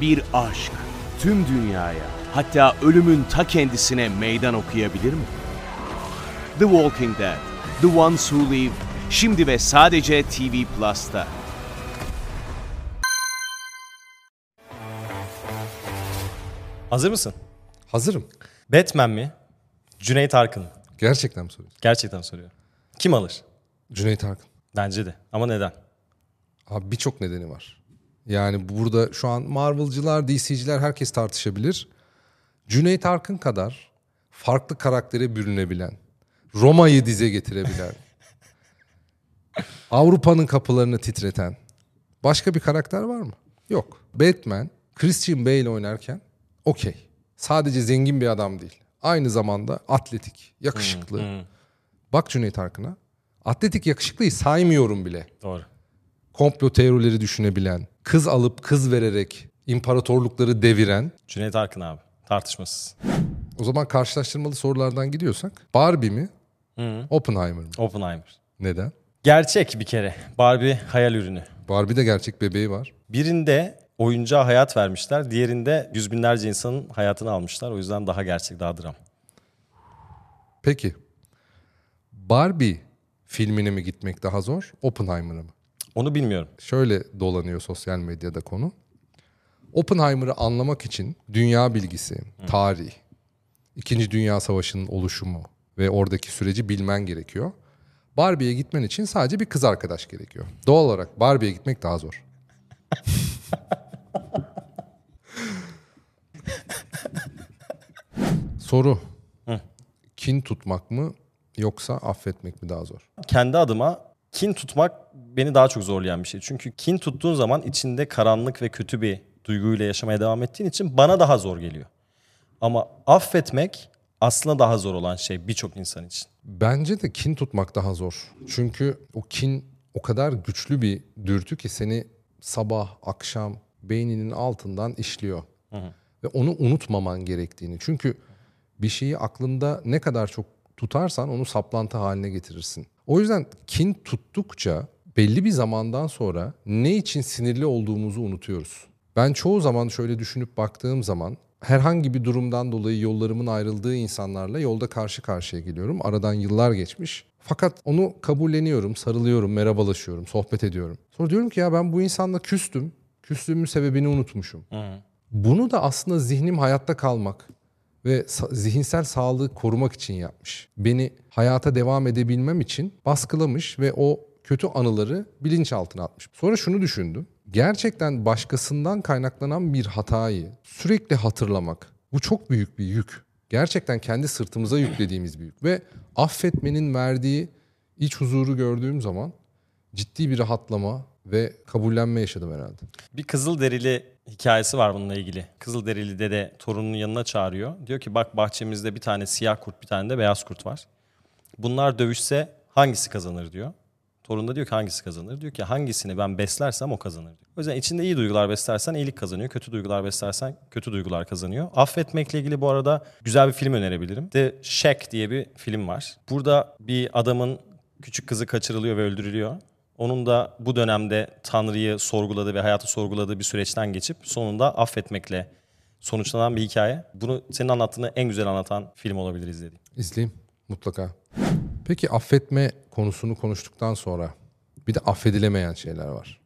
bir aşk tüm dünyaya hatta ölümün ta kendisine meydan okuyabilir mi? The Walking Dead, The Ones Who Live, şimdi ve sadece TV Plus'ta. Hazır mısın? Hazırım. Batman mi? Cüneyt Arkın. Gerçekten mi soruyorsun? Gerçekten soruyorum. Kim alır? Cüneyt Arkın. Bence de. Ama neden? Abi birçok nedeni var. Yani burada şu an Marvel'cılar, DC'ciler herkes tartışabilir. Cüneyt Arkın kadar farklı karaktere bürünebilen, Roma'yı dize getirebilen, Avrupa'nın kapılarını titreten başka bir karakter var mı? Yok. Batman, Christian Bale oynarken okey. Sadece zengin bir adam değil. Aynı zamanda atletik, yakışıklı. Bak Cüneyt Arkın'a. Atletik yakışıklıyı saymıyorum bile. Doğru. Komplo teorileri düşünebilen, kız alıp kız vererek imparatorlukları deviren. Cüneyt Arkın abi. Tartışmasız. O zaman karşılaştırmalı sorulardan gidiyorsak Barbie mi? Oppenheimer mı? Oppenheimer. Neden? Gerçek bir kere. Barbie hayal ürünü. Barbie'de gerçek bebeği var. Birinde oyuncağa hayat vermişler. Diğerinde yüz binlerce insanın hayatını almışlar. O yüzden daha gerçek, daha dram. Peki Barbie filmine mi gitmek daha zor, Oppenheimer'a mı? Onu bilmiyorum. Şöyle dolanıyor sosyal medyada konu. Oppenheimer'ı anlamak için dünya bilgisi, tarih, İkinci Dünya Savaşı'nın oluşumu ve oradaki süreci bilmen gerekiyor. Barbie'ye gitmen için sadece bir kız arkadaş gerekiyor. Doğal olarak Barbie'ye gitmek daha zor. Soru. Kin tutmak mı yoksa affetmek mi daha zor? Kendi adıma kin tutmak beni daha çok zorlayan bir şey. Çünkü kin tuttuğun zaman içinde karanlık ve kötü bir duyguyla yaşamaya devam ettiğin için bana daha zor geliyor. Ama affetmek aslında daha zor olan şey birçok insan için. Bence de kin tutmak daha zor. Çünkü o kin o kadar güçlü bir dürtü ki seni sabah, akşam beyninin altından işliyor. Ve onu unutmaman gerektiğini. Çünkü bir şeyi aklında ne kadar çok tutarsan onu saplantı haline getirirsin. O yüzden kin tuttukça belli bir zamandan sonra ne için sinirli olduğumuzu unutuyoruz. Ben çoğu zaman şöyle düşünüp baktığım zaman herhangi bir durumdan dolayı yollarımın ayrıldığı insanlarla yolda karşı karşıya geliyorum. Aradan yıllar geçmiş. Fakat onu kabulleniyorum, sarılıyorum, merhabalaşıyorum, sohbet ediyorum. Sonra diyorum ki ya ben bu insanla küstüm. Küstüğümün sebebini unutmuşum. Bunu da aslında zihnim hayatta kalmak ve zihinsel sağlığı korumak için yapmış. Beni hayata devam edebilmem için baskılamış ve o kötü anıları bilinçaltına atmış. Sonra şunu düşündüm. Gerçekten başkasından kaynaklanan bir hatayı sürekli hatırlamak bu çok büyük bir yük. Gerçekten kendi sırtımıza yüklediğimiz bir yük ve affetmenin verdiği iç huzuru gördüğüm zaman ciddi bir rahatlama ve kabullenme yaşadım herhalde. Bir Kızılderili hikayesi var bununla ilgili. Kızılderili dede torununun yanına çağırıyor. Diyor ki bak bahçemizde bir tane siyah kurt bir tane de beyaz kurt var. Bunlar dövüşse hangisi kazanır diyor. Torun da diyor ki hangisi kazanır? Diyor ki hangisini ben beslersem o kazanır diyor. O yüzden içinde iyi duygular beslersen iyilik kazanıyor. Kötü duygular beslersen kötü duygular kazanıyor. Affetmekle ilgili bu arada güzel bir film önerebilirim. The Shack diye bir film var. Burada bir adamın küçük kızı kaçırılıyor ve öldürülüyor. Onun da bu dönemde Tanrı'yı sorguladığı ve hayatı sorguladığı bir süreçten geçip sonunda affetmekle sonuçlanan bir hikaye. Bunu senin anlattığını en güzel anlatan film olabilir izlediğim. İzleyeyim mutlaka. Peki affetme konusunu konuştuktan sonra bir de affedilemeyen şeyler var.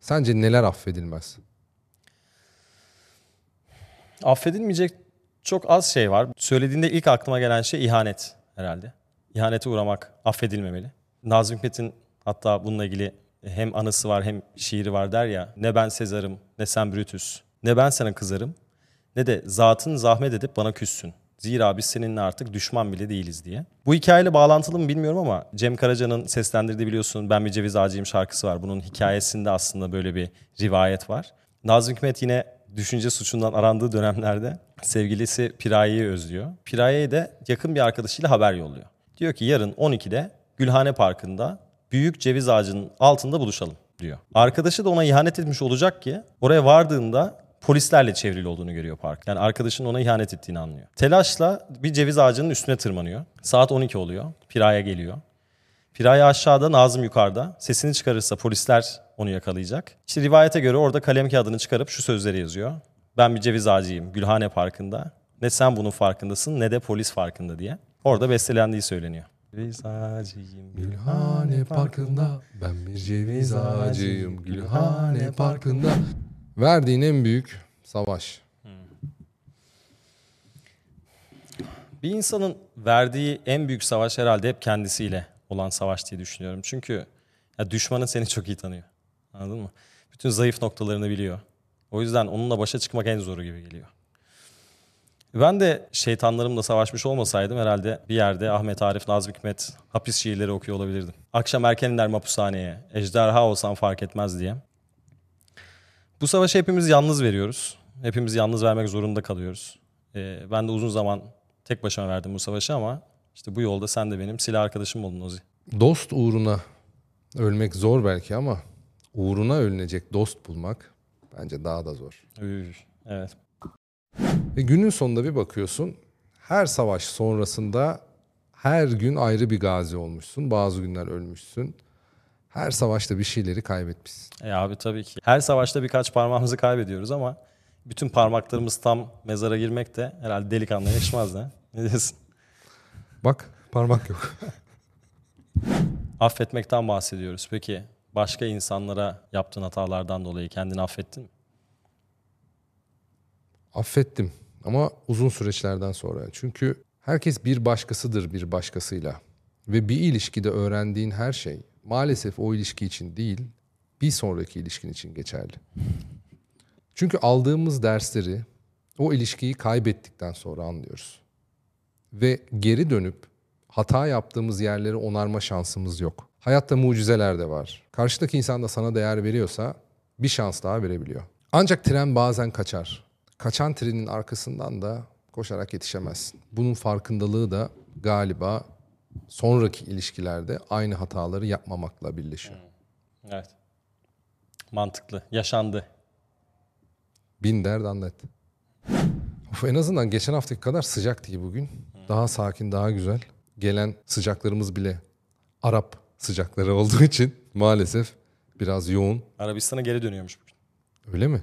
Sence neler affedilmez? Affedilmeyecek çok az şey var. Söylediğinde ilk aklıma gelen şey ihanet herhalde. İhanete uğramak affedilmemeli. Nazım Hikmet'in hatta bununla ilgili hem anısı var hem şiiri var der ya. Ne ben Sezar'ım ne sen Brutus. Ne ben sana kızarım ne de zatın zahmet edip bana küssün. Zira biz seninle artık düşman bile değiliz diye. Bu hikayeyle bağlantılı mı bilmiyorum ama Cem Karaca'nın seslendirdiği biliyorsun Ben Bir Ceviz Ağacıyım şarkısı var. Bunun hikayesinde aslında böyle bir rivayet var. Nazım Hikmet yine düşünce suçundan arandığı dönemlerde sevgilisi Piraye'yi özlüyor. Piraye'ye de yakın bir arkadaşıyla haber yolluyor. Diyor ki yarın 12'de Gülhane Parkı'nda büyük ceviz ağacının altında buluşalım diyor. Arkadaşı da ona ihanet etmiş olacak ki oraya vardığında polislerle çevrili olduğunu görüyor park. Yani arkadaşının ona ihanet ettiğini anlıyor. Telaşla bir ceviz ağacının üstüne tırmanıyor. Saat 12 oluyor. Piraye geliyor. Piraye aşağıda, Nazım yukarıda. Sesini çıkarırsa polisler onu yakalayacak. İşte rivayete göre orada kalem kağıdını çıkarıp şu sözleri yazıyor. Ben bir ceviz ağacıyım Gülhane Parkı'nda. Ne sen bunun farkındasın ne de polis farkında diye. Orada bestelendiği söyleniyor. Ceviz ağacıyım Gülhane Parkı'nda ben bir ceviz ağacıyım Gülhane Parkı'nda. Verdiğin en büyük savaş. Bir insanın verdiği en büyük savaş herhalde hep kendisiyle olan savaş diye düşünüyorum. Çünkü ya düşmanın seni çok iyi tanıyor. Anladın mı? Bütün zayıf noktalarını biliyor. O yüzden onunla başa çıkmak en zoru gibi geliyor. Ben de şeytanlarımla savaşmış olmasaydım herhalde bir yerde Ahmet Arif, Nazım Hikmet hapis şiirleri okuyor olabilirdim. Akşam erken iner mapushaneye, ejderha olsam fark etmez diye. Bu savaşı hepimiz yalnız veriyoruz. Hepimiz yalnız vermek zorunda kalıyoruz. Ee, ben de uzun zaman tek başıma verdim bu savaşı ama işte bu yolda sen de benim silah arkadaşım oldun Ozi. Dost uğruna ölmek zor belki ama uğruna ölünecek dost bulmak bence daha da zor. Evet. Ve günün sonunda bir bakıyorsun her savaş sonrasında her gün ayrı bir gazi olmuşsun. Bazı günler ölmüşsün. Her savaşta bir şeyleri kaybetmişsin. E abi tabii ki. Her savaşta birkaç parmağımızı kaybediyoruz ama bütün parmaklarımız tam mezara girmek de herhalde delikanlıya yakışmaz da. Ne diyorsun? Bak parmak yok. Affetmekten bahsediyoruz. Peki başka insanlara yaptığın hatalardan dolayı kendini affettin mi? Affettim ama uzun süreçlerden sonra. Çünkü herkes bir başkasıdır bir başkasıyla. Ve bir ilişkide öğrendiğin her şey maalesef o ilişki için değil, bir sonraki ilişkin için geçerli. Çünkü aldığımız dersleri o ilişkiyi kaybettikten sonra anlıyoruz. Ve geri dönüp hata yaptığımız yerleri onarma şansımız yok. Hayatta mucizeler de var. Karşıdaki insan da sana değer veriyorsa bir şans daha verebiliyor. Ancak tren bazen kaçar. Kaçan trenin arkasından da koşarak yetişemezsin. Bunun farkındalığı da galiba sonraki ilişkilerde aynı hataları yapmamakla birleşiyor. Evet. Mantıklı. Yaşandı. Bin dert anlat. Of, en azından geçen haftaki kadar sıcaktı ki bugün. Daha sakin, daha güzel. Gelen sıcaklarımız bile Arap sıcakları olduğu için maalesef biraz yoğun. Arabistan'a geri dönüyormuş bugün. Öyle mi?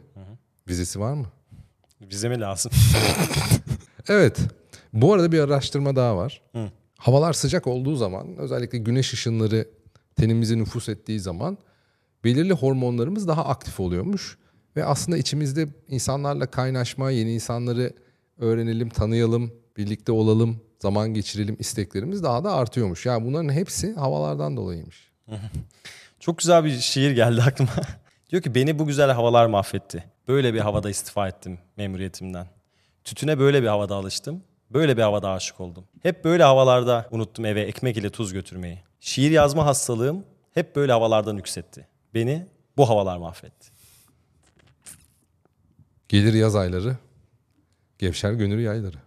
Vizesi var mı? Bize mi lazım? Evet. Bu arada bir araştırma daha var. Havalar sıcak olduğu zaman özellikle güneş ışınları tenimize nüfus ettiği zaman belirli hormonlarımız daha aktif oluyormuş. Ve aslında içimizde insanlarla kaynaşma, yeni insanları öğrenelim, tanıyalım, birlikte olalım, zaman geçirelim isteklerimiz daha da artıyormuş. Yani bunların hepsi havalardan dolayıymış. Çok güzel bir şiir geldi aklıma. Diyor ki beni bu güzel havalar mahvetti. Böyle bir havada istifa ettim memuriyetimden. Tütüne böyle bir havada alıştım. Böyle bir havada aşık oldum. Hep böyle havalarda unuttum eve ekmek ile tuz götürmeyi. Şiir yazma hastalığım hep böyle havalardan yükseltti. Beni bu havalar mahvetti. Gelir yaz ayları, gevşer gönül yayları.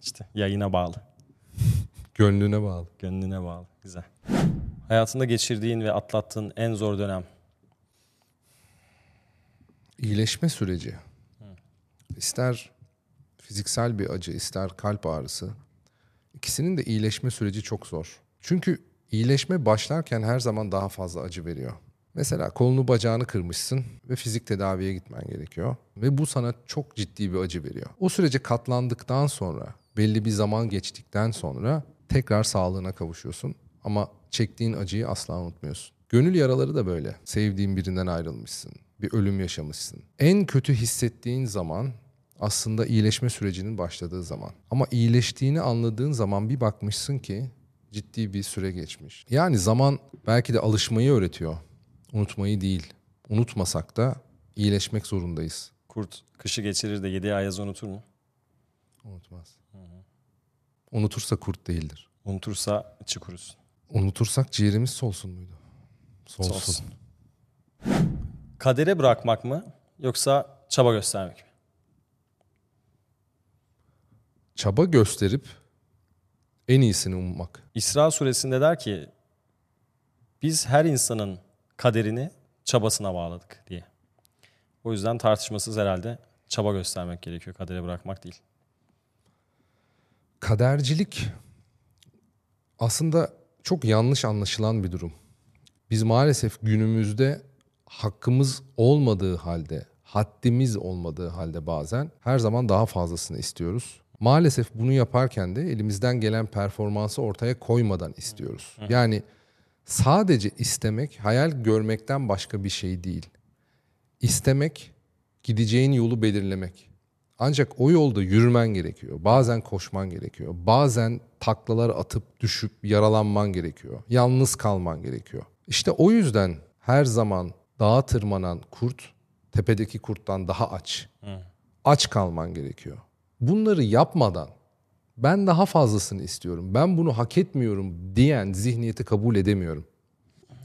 İşte yayına bağlı. Gönlüne bağlı. Gönlüne bağlı. Güzel. Hayatında geçirdiğin ve atlattığın en zor dönem. İyileşme süreci. İster fiziksel bir acı, ister kalp ağrısı. İkisinin de iyileşme süreci çok zor. Çünkü iyileşme başlarken her zaman daha fazla acı veriyor. Mesela kolunu bacağını kırmışsın ve fizik tedaviye gitmen gerekiyor. Ve bu sana çok ciddi bir acı veriyor. O sürece katlandıktan sonra, belli bir zaman geçtikten sonra tekrar sağlığına kavuşuyorsun. Ama çektiğin acıyı asla unutmuyorsun. Gönül yaraları da böyle. Sevdiğin birinden ayrılmışsın. Bir ölüm yaşamışsın. En kötü hissettiğin zaman aslında iyileşme sürecinin başladığı zaman. Ama iyileştiğini anladığın zaman bir bakmışsın ki ciddi bir süre geçmiş. Yani zaman belki de alışmayı öğretiyor. Unutmayı değil. Unutmasak da iyileşmek zorundayız. Kurt kışı geçirir de yedi ayazı unutur mu? Unutmaz. Unutursa kurt değildir. Unutursa içi kurusun. Unutursak ciğerimiz solsun muydu? Solsun. Solsun. Kadere bırakmak mı yoksa çaba göstermek mi? Çaba gösterip en iyisini ummak. İsra suresinde der ki biz her insanın kaderini çabasına bağladık diye. O yüzden tartışmasız herhalde çaba göstermek gerekiyor. Kadere bırakmak değil. Kadercilik aslında çok yanlış anlaşılan bir durum. Biz maalesef günümüzde hakkımız olmadığı halde, haddimiz olmadığı halde bazen her zaman daha fazlasını istiyoruz. Maalesef bunu yaparken de elimizden gelen performansı ortaya koymadan istiyoruz. Yani sadece istemek hayal görmekten başka bir şey değil. İstemek gideceğin yolu belirlemek. Ancak o yolda yürümen gerekiyor. Bazen koşman gerekiyor. Bazen taklalar atıp düşüp yaralanman gerekiyor. Yalnız kalman gerekiyor. İşte o yüzden her zaman dağa tırmanan kurt tepedeki kurttan daha aç. Aç kalman gerekiyor. Bunları yapmadan ben daha fazlasını istiyorum. Ben bunu hak etmiyorum diyen zihniyeti kabul edemiyorum.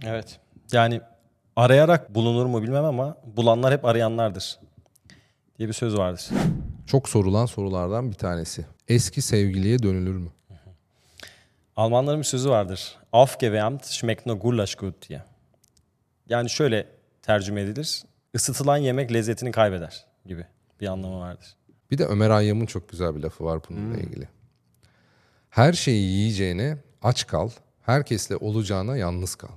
Evet. Yani arayarak bulunur mu bilmem ama bulanlar hep arayanlardır diye bir söz vardır. Çok sorulan sorulardan bir tanesi. Eski sevgiliye dönülür mü? Almanların bir sözü vardır. Aufgewärmt schmeckt nur Gulasch gut diye. Yani şöyle tercüme edilir. Isıtılan yemek lezzetini kaybeder gibi bir anlamı vardır. Bir de Ömer Hayyam'ın çok güzel bir lafı var bununla ilgili. Her şeyi yiyeceğine aç kal, herkesle olacağına yalnız kal.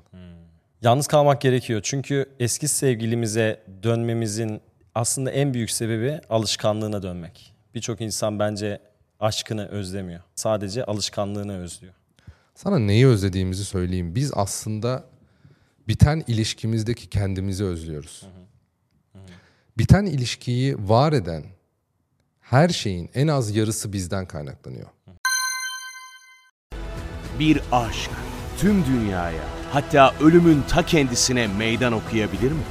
Yalnız kalmak gerekiyor. Çünkü eski sevgilimize dönmemizin aslında en büyük sebebi alışkanlığına dönmek. Birçok insan bence aşkını özlemiyor. Sadece alışkanlığını özlüyor. Sana neyi özlediğimizi söyleyeyim. Biz aslında biten ilişkimizdeki kendimizi özlüyoruz. Biten ilişkiyi var eden her şeyin en az yarısı bizden kaynaklanıyor. Bir aşk tüm dünyaya hatta ölümün ta kendisine meydan okuyabilir mi?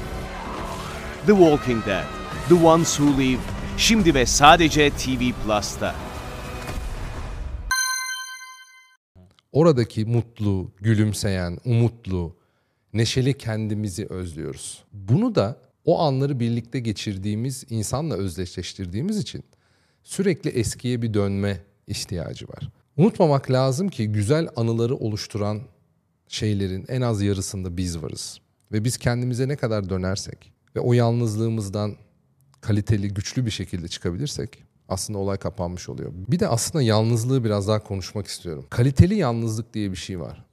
The Walking Dead, The Ones Who Live, şimdi ve sadece TV Plus'ta. Oradaki mutlu, gülümseyen, umutlu, neşeli kendimizi özlüyoruz. Bunu da o anları birlikte geçirdiğimiz insanla özdeşleştirdiğimiz için sürekli eskiye bir dönme ihtiyacı var. Unutmamak lazım ki güzel anıları oluşturan şeylerin en az yarısında biz varız. Ve biz kendimize ne kadar dönersek ve o yalnızlığımızdan kaliteli, güçlü bir şekilde çıkabilirsek aslında olay kapanmış oluyor. Bir de aslında yalnızlığı biraz daha konuşmak istiyorum. Kaliteli yalnızlık diye bir şey var.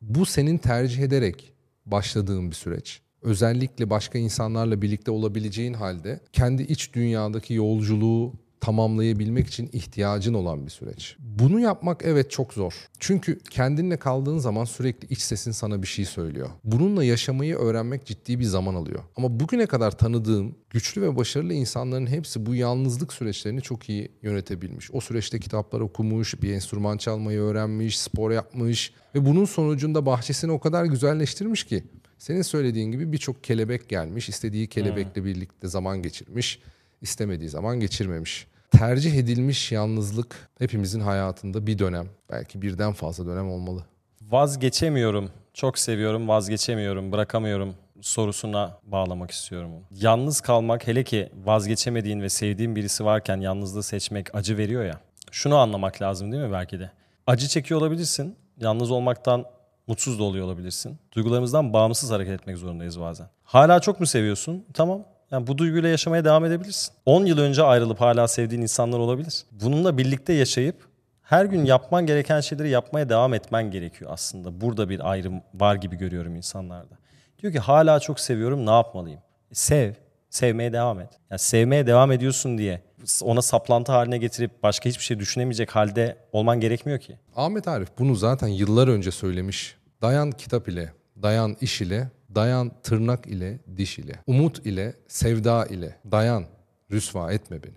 Bu senin tercih ederek başladığın bir süreç. Özellikle başka insanlarla birlikte olabileceğin halde kendi iç dünyadaki yolculuğu tamamlayabilmek için ihtiyacın olan bir süreç. Bunu yapmak evet çok zor. Çünkü kendinle kaldığın zaman sürekli iç sesin sana bir şey söylüyor. Bununla yaşamayı öğrenmek ciddi bir zaman alıyor. Ama bugüne kadar tanıdığım güçlü ve başarılı insanların hepsi bu yalnızlık süreçlerini çok iyi yönetebilmiş. O süreçte kitaplar okumuş, bir enstrüman çalmayı öğrenmiş, spor yapmış ve bunun sonucunda bahçesini o kadar güzelleştirmiş ki senin söylediğin gibi birçok kelebek gelmiş, istediği kelebekle birlikte zaman geçirmiş, istemediği zaman geçirmemiş. Tercih edilmiş yalnızlık hepimizin hayatında bir dönem, belki birden fazla dönem olmalı. Vazgeçemiyorum, çok seviyorum, vazgeçemiyorum, bırakamıyorum sorusuna bağlamak istiyorum. Yalnız kalmak hele ki vazgeçemediğin ve sevdiğin birisi varken yalnızlığı seçmek acı veriyor ya. Şunu anlamak lazım değil mi belki de? Acı çekiyor olabilirsin. Yalnız olmaktan mutsuz da oluyor olabilirsin. Duygularımızdan bağımsız hareket etmek zorundayız bazen. Hala çok mu seviyorsun? Tamam. Yani bu duyguyla yaşamaya devam edebilirsin. 10 yıl önce ayrılıp hala sevdiğin insanlar olabilir. Bununla birlikte yaşayıp her gün yapman gereken şeyleri yapmaya devam etmen gerekiyor aslında. Burada bir ayrım var gibi görüyorum insanlarda. Diyor ki hala çok seviyorum ne yapmalıyım? E, sev, sevmeye devam et. Yani sevmeye devam ediyorsun diye ona saplantı haline getirip başka hiçbir şey düşünemeyecek halde olman gerekmiyor ki. Ahmet Arif bunu zaten yıllar önce söylemiş. Dayan kitap ile, dayan iş ile, dayan tırnak ile, diş ile, umut ile, sevda ile, dayan, rüsva etme beni.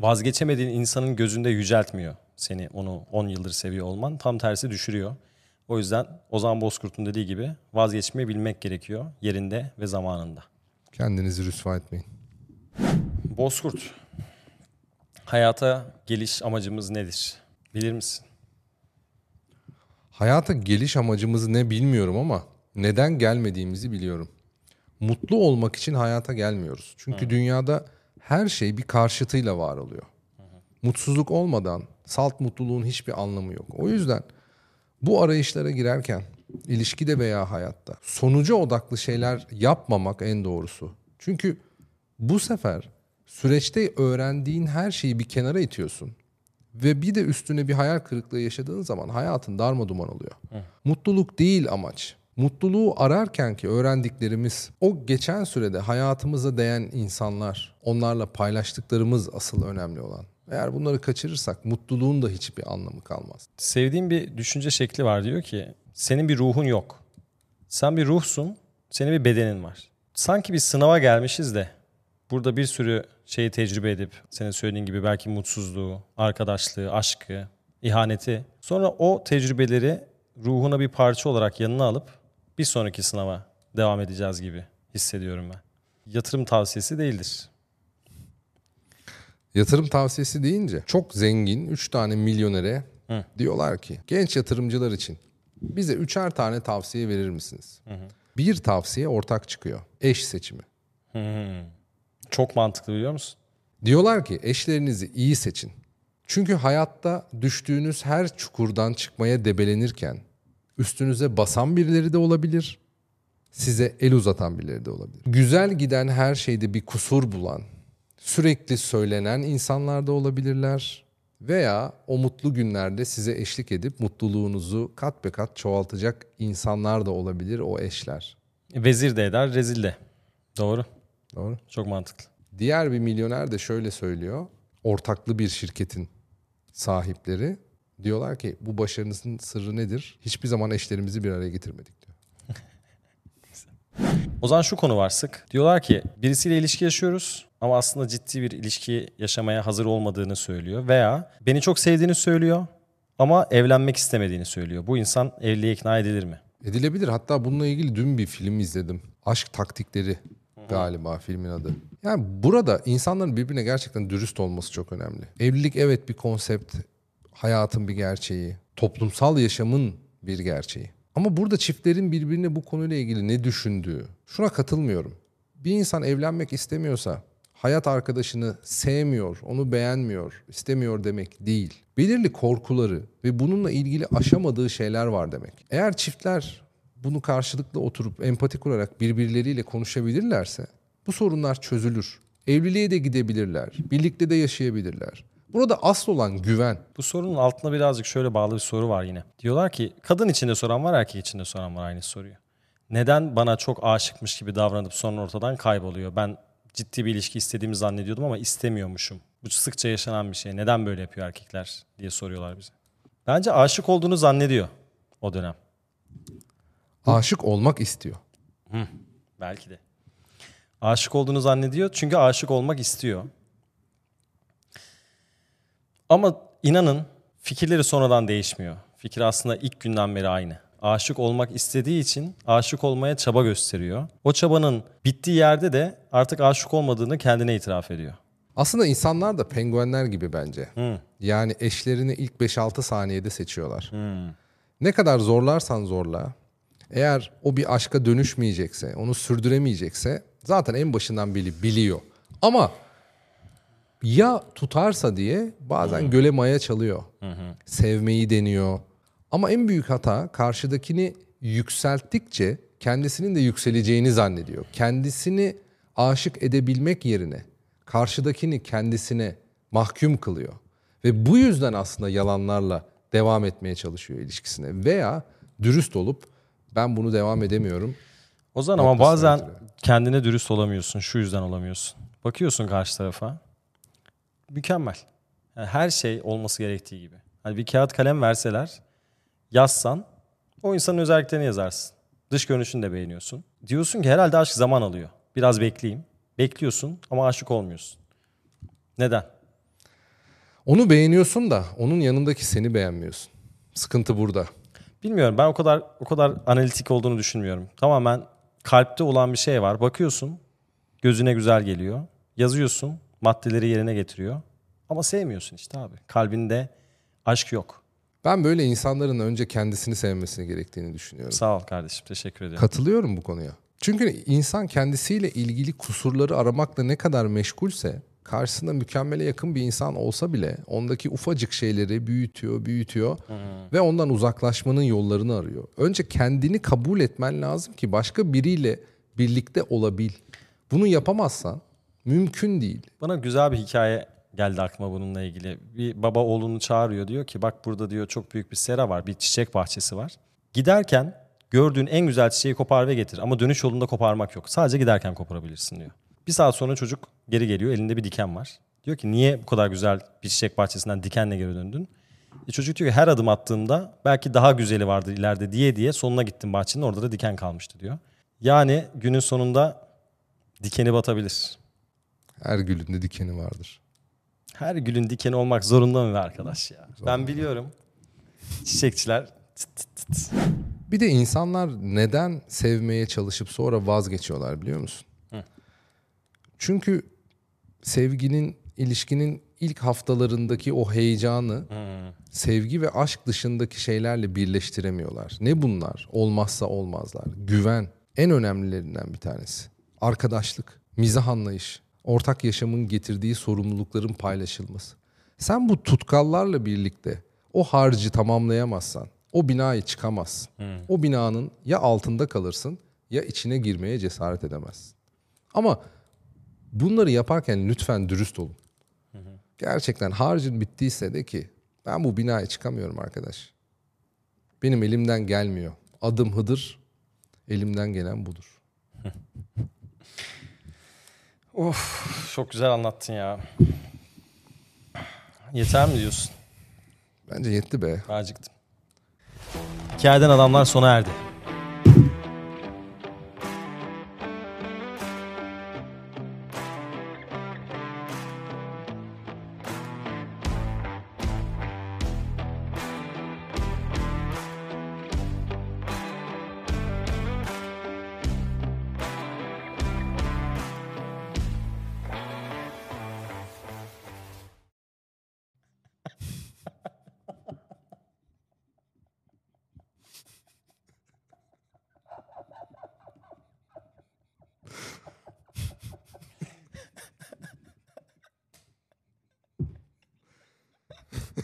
Vazgeçemediğin insanın gözünde yüceltmiyor seni onu 10 yıldır seviyor olman. Tam tersi düşürüyor. O yüzden Ozan Bozkurt'un dediği gibi vazgeçmeyi bilmek gerekiyor yerinde ve zamanında. Kendinizi rüsva etmeyin. Bozkurt, hayata geliş amacımız nedir? Bilir misin? Hayata geliş amacımız ne bilmiyorum ama neden gelmediğimizi biliyorum. Mutlu olmak için hayata gelmiyoruz. Çünkü dünyada her şey bir karşıtıyla var oluyor. Mutsuzluk olmadan salt mutluluğun hiçbir anlamı yok. O yüzden bu arayışlara girerken ilişkide veya hayatta sonuca odaklı şeyler yapmamak en doğrusu. Çünkü bu sefer süreçte öğrendiğin her şeyi bir kenara itiyorsun. Ve bir de üstüne bir hayal kırıklığı yaşadığın zaman hayatın darma duman oluyor. Mutluluk değil amaç. Mutluluğu ararken ki öğrendiklerimiz o geçen sürede hayatımıza değen insanlar, onlarla paylaştıklarımız asıl önemli olan. Eğer bunları kaçırırsak mutluluğun da hiçbir anlamı kalmaz. Sevdiğim bir düşünce şekli var diyor ki senin bir ruhun yok. Sen bir ruhsun, senin bir bedenin var. Sanki bir sınava gelmişiz de burada bir sürü şeyi tecrübe edip senin söylediğin gibi belki mutsuzluğu, arkadaşlığı, aşkı, ihaneti sonra o tecrübeleri ruhuna bir parça olarak yanına alıp bir sonraki sınava devam edeceğiz gibi hissediyorum ben. Yatırım tavsiyesi değildir. Yatırım tavsiyesi deyince çok zengin 3 tane milyonere diyorlar ki genç yatırımcılar için bize üçer tane tavsiye verir misiniz? Bir tavsiye ortak çıkıyor. Eş seçimi. Çok mantıklı biliyor musun? Diyorlar ki eşlerinizi iyi seçin. Çünkü hayatta düştüğünüz her çukurdan çıkmaya debelenirken üstünüze basan birileri de olabilir. Size el uzatan birileri de olabilir. Güzel giden her şeyde bir kusur bulan, sürekli söylenen insanlar da olabilirler. Veya o mutlu günlerde size eşlik edip mutluluğunuzu kat be kat çoğaltacak insanlar da olabilir o eşler. Vezir de eder, rezil de. Doğru. Doğru. Çok mantıklı. Diğer bir milyoner de şöyle söylüyor. Ortaklı bir şirketin sahipleri diyorlar ki bu başarınızın sırrı nedir? Hiçbir zaman eşlerimizi bir araya getirmedik diyor. O zaman şu konu var sık. Diyorlar ki birisiyle ilişki yaşıyoruz ama aslında ciddi bir ilişki yaşamaya hazır olmadığını söylüyor. Veya beni çok sevdiğini söylüyor ama evlenmek istemediğini söylüyor. Bu insan evliliğe ikna edilir mi? Edilebilir. Hatta bununla ilgili dün bir film izledim. Aşk Taktikleri galiba filmin adı. Yani burada insanların birbirine gerçekten dürüst olması çok önemli. Evlilik evet bir konsept, hayatın bir gerçeği, toplumsal yaşamın bir gerçeği. Ama burada çiftlerin birbirine bu konuyla ilgili ne düşündüğü, şuna katılmıyorum. Bir insan evlenmek istemiyorsa hayat arkadaşını sevmiyor, onu beğenmiyor, istemiyor demek değil. Belirli korkuları ve bununla ilgili aşamadığı şeyler var demek. Eğer çiftler bunu karşılıklı oturup empati kurarak birbirleriyle konuşabilirlerse bu sorunlar çözülür. Evliliğe de gidebilirler, birlikte de yaşayabilirler. Burada asıl olan güven. Bu sorunun altında birazcık şöyle bağlı bir soru var yine. Diyorlar ki kadın içinde soran var, erkek içinde soran var aynı soruyu. Neden bana çok aşıkmış gibi davranıp sonra ortadan kayboluyor? Ben ciddi bir ilişki istediğimi zannediyordum ama istemiyormuşum. Bu sıkça yaşanan bir şey. Neden böyle yapıyor erkekler diye soruyorlar bize. Bence aşık olduğunu zannediyor o dönem. Aşık olmak istiyor. Belki de. Aşık olduğunu zannediyor çünkü aşık olmak istiyor. Ama inanın fikirleri sonradan değişmiyor. Fikir aslında ilk günden beri aynı. Aşık olmak istediği için aşık olmaya çaba gösteriyor. O çabanın bittiği yerde de artık aşık olmadığını kendine itiraf ediyor. Aslında insanlar da penguenler gibi bence. Yani eşlerini ilk 5-6 saniyede seçiyorlar. Ne kadar zorlarsan zorla, eğer o bir aşka dönüşmeyecekse, onu sürdüremeyecekse zaten en başından beri biliyor. Ama ya tutarsa diye bazen göle maya çalıyor. Sevmeyi deniyor. Ama en büyük hata karşıdakini yükselttikçe kendisinin de yükseleceğini zannediyor. Kendisini aşık edebilmek yerine karşıdakini kendisine mahkum kılıyor. Ve bu yüzden aslında yalanlarla devam etmeye çalışıyor ilişkisine. Veya dürüst olup ben bunu devam edemiyorum. O zaman ama bazen kendine dürüst olamıyorsun. Şu yüzden olamıyorsun. Bakıyorsun karşı tarafa. Mükemmel. Yani her şey olması gerektiği gibi. Hani bir kağıt kalem verseler yazsan o insanın özelliklerini yazarsın. Dış görünüşünü de beğeniyorsun. Diyorsun ki herhalde aşk zaman alıyor. Biraz bekleyeyim. Bekliyorsun ama aşık olmuyorsun. Neden? Onu beğeniyorsun da onun yanındaki seni beğenmiyorsun. Sıkıntı burada. Bilmiyorum ben o kadar o kadar analitik olduğunu düşünmüyorum. Tamamen kalpte olan bir şey var. Bakıyorsun gözüne güzel geliyor. Yazıyorsun maddeleri yerine getiriyor. Ama sevmiyorsun işte abi. Kalbinde aşk yok. Ben böyle insanların önce kendisini sevmesini gerektiğini düşünüyorum. Sağ ol kardeşim teşekkür ediyorum. Katılıyorum bu konuya. Çünkü insan kendisiyle ilgili kusurları aramakla ne kadar meşgulse karşısında mükemmele yakın bir insan olsa bile ondaki ufacık şeyleri büyütüyor, büyütüyor ve ondan uzaklaşmanın yollarını arıyor. Önce kendini kabul etmen lazım ki başka biriyle birlikte olabil. Bunu yapamazsan mümkün değil. Bana güzel bir hikaye geldi aklıma bununla ilgili. Bir baba oğlunu çağırıyor diyor ki bak burada diyor çok büyük bir sera var bir çiçek bahçesi var. Giderken Gördüğün en güzel çiçeği kopar ve getir ama dönüş yolunda koparmak yok. Sadece giderken koparabilirsin diyor. Bir saat sonra çocuk geri geliyor elinde bir diken var. Diyor ki niye bu kadar güzel bir çiçek bahçesinden dikenle geri döndün? E çocuk diyor ki her adım attığımda belki daha güzeli vardı ileride diye diye sonuna gittim bahçenin orada da diken kalmıştı diyor. Yani günün sonunda dikeni batabilir. Her gülünde dikeni vardır. Her gülün dikeni olmak zorunda mı be arkadaş ya? Ben biliyorum. Çiçekçiler tıt tıt tıt. Bir de insanlar neden sevmeye çalışıp sonra vazgeçiyorlar biliyor musun? Çünkü sevginin, ilişkinin ilk haftalarındaki o heyecanı sevgi ve aşk dışındaki şeylerle birleştiremiyorlar. Ne bunlar? Olmazsa olmazlar. Güven en önemlilerinden bir tanesi. Arkadaşlık, mizah anlayış, ortak yaşamın getirdiği sorumlulukların paylaşılması. Sen bu tutkallarla birlikte o harcı tamamlayamazsan o binayı çıkamazsın. O binanın ya altında kalırsın ya içine girmeye cesaret edemezsin. Ama bunları yaparken lütfen dürüst olun. Gerçekten harcın bittiyse de ki ben bu binaya çıkamıyorum arkadaş. Benim elimden gelmiyor. Adım Hıdır, elimden gelen budur. Of çok güzel anlattın ya. Yeter mi diyorsun? Bence yetti be. Acıktım. Hikayeden adamlar sona erdi.